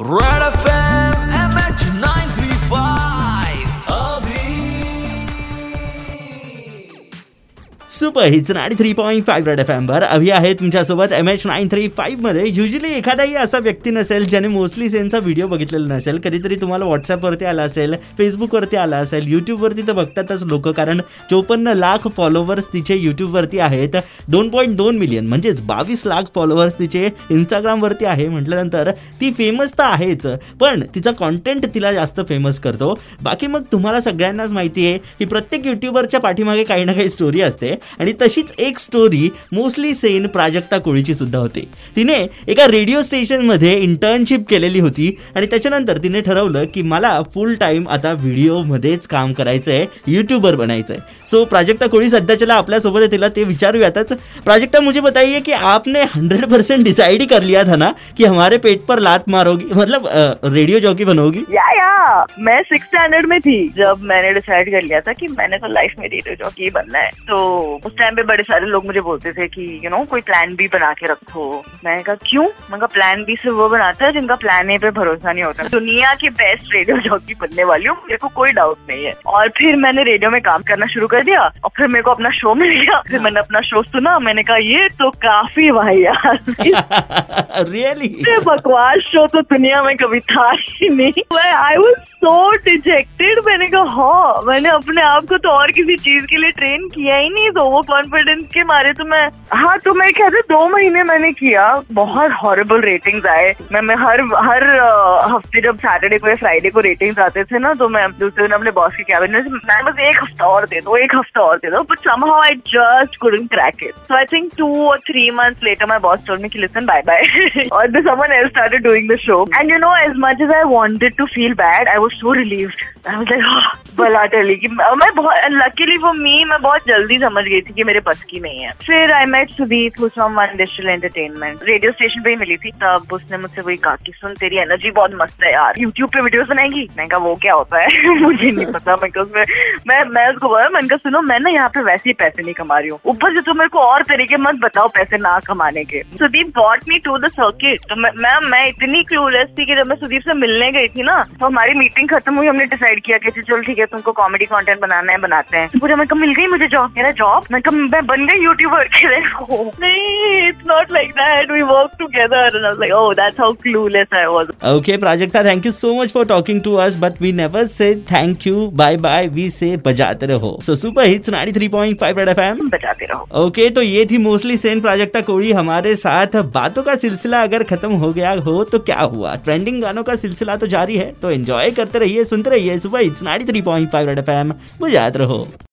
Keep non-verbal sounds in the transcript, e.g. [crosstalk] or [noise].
Right super hits nine three point five red F एमवर Abhi आहे तुमच्यासोबत M H nine three फाईव्हमध्ये usually एखादाही असा व्यक्ती नसेल ज्याने मोस्टली सेनचा व्हिडिओ बघितलेला नसेल कधीतरी तुम्हाला व्हॉट्सअपवरती आला असेल फेसबुकवरती आला असेल यूट्यूबवरती तर बघतातच लोक कारण चोपन्न लाख फॉलोवर्स तिचे यूट्यूबवरती आहेत. दोन पॉईंट दोन मिलियन म्हणजेच बावीस लाख फॉलोवर्स तिचे इंस्टाग्रामवरती आहे म्हटल्यानंतर ती फेमस तर आहेच पण तिचा कॉन्टेंट तिला जास्त फेमस करतो. बाकी मग तुम्हाला सगळ्यांनाच माहिती आहे की प्रत्येक युट्यूबरच्या पाठीमागे काही ना काही स्टोरी असते. आणि तशीच एक स्टोरी मोस्टली सेन प्राजक्ता कोळीची सुद्धा होती. तिने एका रेडिओ स्टेशनमध्ये इंटर्नशिप केलेली होती आणि त्याच्यानंतर तिने ठरवलं की मला फुल टाइम आता व्हिडिओमध्येच काम करायचं आहे यूट्यूबर बनायचं आहे सो प्राजक्ता कोळी सध्याच्याला आपल्यासोबत आहे तिला ते विचारूयातच. प्राजक्ता मुझे बताइए की आपने हंड्रेड परसेंट डिसाइड ही कर लिया था ना की हमारे पेट पर लात मारोगी मतलब रेडिओ जॉकी बनोगी? या या मैं सिक्स स्टैंडर्ड में थी जब मैंने डिसाइड कर लिया था कि मैंने तो लाइफ में रेडियो जॉकी बनना है। तो उस टाइम पे बड़े सारे लोग मुझे बोलते थे कि यू you नो know, कोई प्लान बी बना के रखो। मैंने कहा क्यों? मैंने कहा प्लान बी से वो बनाता है जिनका प्लान ए पे भरोसा नहीं होता। दुनिया की बेस्ट रेडियो जॉकी बनने वाली हूँ मेरे को कोई डाउट नहीं है। और फिर मैंने रेडियो में काम करना शुरू कर दिया और फिर मेरे को अपना शो मिल गया। फिर मैंने अपना शो सुना मैंने कहा ये तो काफ़ी यार। [laughs] रियली बकवास शो तो दुनिया में कभी था ही नहीं आई वॉज़ सो डिजेक्टेड मैंने कहा हाँ मैंने अपने आप को तो और किसी चीज़ के लिए ट्रेन किया ही नहीं तो वो कॉन्फिडेंस के मारे तो मैं हाँ तो मैं कहते दो महीने मैंने किया बहुत हॉरेबल रेटिंग्स आए मैं मैं हर हर हफ़्ते जब सैटरडे को या फ्राइडे को रेटिंग्स आते थे ना तो मैं दूसरे दिन अपने बॉस के कैबिन में मैं बस एक हफ़्ता और दे दो एक हफ़्ता और दे दो but somehow I just couldn't crack it. So I think two or three months later, my boss told me, "Listen, bye bye." [laughs] or someone else started doing the show. And you know, as much as I wanted to feel bad, I was so relieved. I was like, oh, मैं luckily for me मैं बहुत जल्दी समझ गई थी कि मेरे बस की नहीं है। फिर I met Sudeep from one digital entertainment radio station पे ही मिली थी। तब उसने मुझसे वही कहा कि सुन तेरी एनर्जी बहुत मस्त है यार। यूट्यूब पे वीडियोस बनाएँगी? मैंने कहा वो क्या होता है? [laughs] मुझे नहीं पता। मैं उसमें मैं मैं उसको बोला मैंने कहा सुनो मैं ना यहाँ पे वैसे ही पैसे नहीं कमा रही हूँ। ऊपर से तुम मेरे को और तरीके मत बताओ पैसे ना कमाने के. Sudeep brought me to the circuit तो मैं मैं इतनी क्लूलेस थी कि जब मैं सुदीप से मिलने गई थी ना तो हमारी मीटिंग खत्म हुई हमने डिसाइड किया कि चल ठीक है तुमको कॉमेडी कंटेंट बनाना है बनाते हैं। तो पूरा मैं कहा मिल गई मुझे जॉब मेरा जॉब मैं कहा मैं बन गई यूट्यूबर [laughs] के लिए। "Oh, नहीं it's not like that we work together and I was like oh that's how clueless I was Okay, Prajakta, thank you so much for talking to us, but we never say thank you, bye bye, we say बजाते रहो. So Super Hits 93.5 Red FM. बचाते रहो okay तो ये थी mostly Sen Prajakta कोड़ी हमारे साथ बातों का सिलसिला अगर खत्म हो गया हो तो क्या हुआ? ट्रेंडिंग गानों का सिलसिला तो जारी है तो एंजॉय करते रहिए, सुनते रहिए सुबह इट्स 93.5 रेड एफएम बुझात रहो।